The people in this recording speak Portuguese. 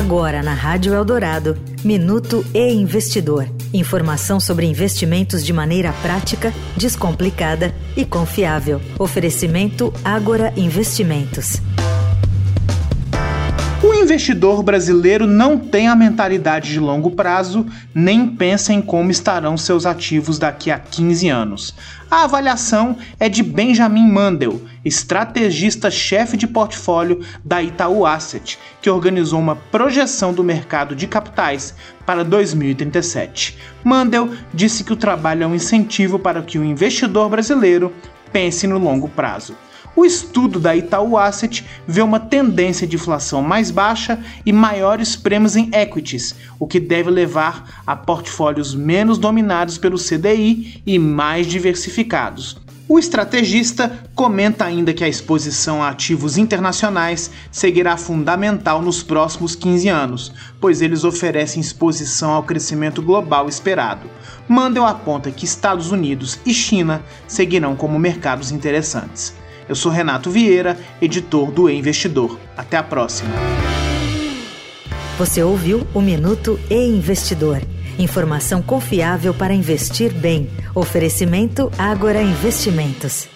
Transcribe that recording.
Agora na Rádio Eldorado, Minuto e Investidor. Informação sobre investimentos de maneira prática, descomplicada e confiável. Oferecimento Agora Investimentos. O investidor brasileiro não tem a mentalidade de longo prazo, nem pensa em como estarão seus ativos daqui a 15 anos. A avaliação é de Benjamin Mandel, estrategista-chefe de portfólio da Itaú Asset, que organizou uma projeção do mercado de capitais para 2037. Mandel disse que o trabalho é um incentivo para que o investidor brasileiro pense no longo prazo. O estudo da Itaú Asset vê uma tendência de inflação mais baixa e maiores prêmios em equities, o que deve levar a portfólios menos dominados pelo CDI e mais diversificados. O estrategista comenta ainda que a exposição a ativos internacionais seguirá fundamental nos próximos 15 anos, pois eles oferecem exposição ao crescimento global esperado. Mandel aponta que Estados Unidos e China seguirão como mercados interessantes. Eu sou Renato Vieira, editor do e Investidor. Até a próxima. Você ouviu o Minuto e Investidor. Informação confiável para investir bem. Oferecimento Agora Investimentos.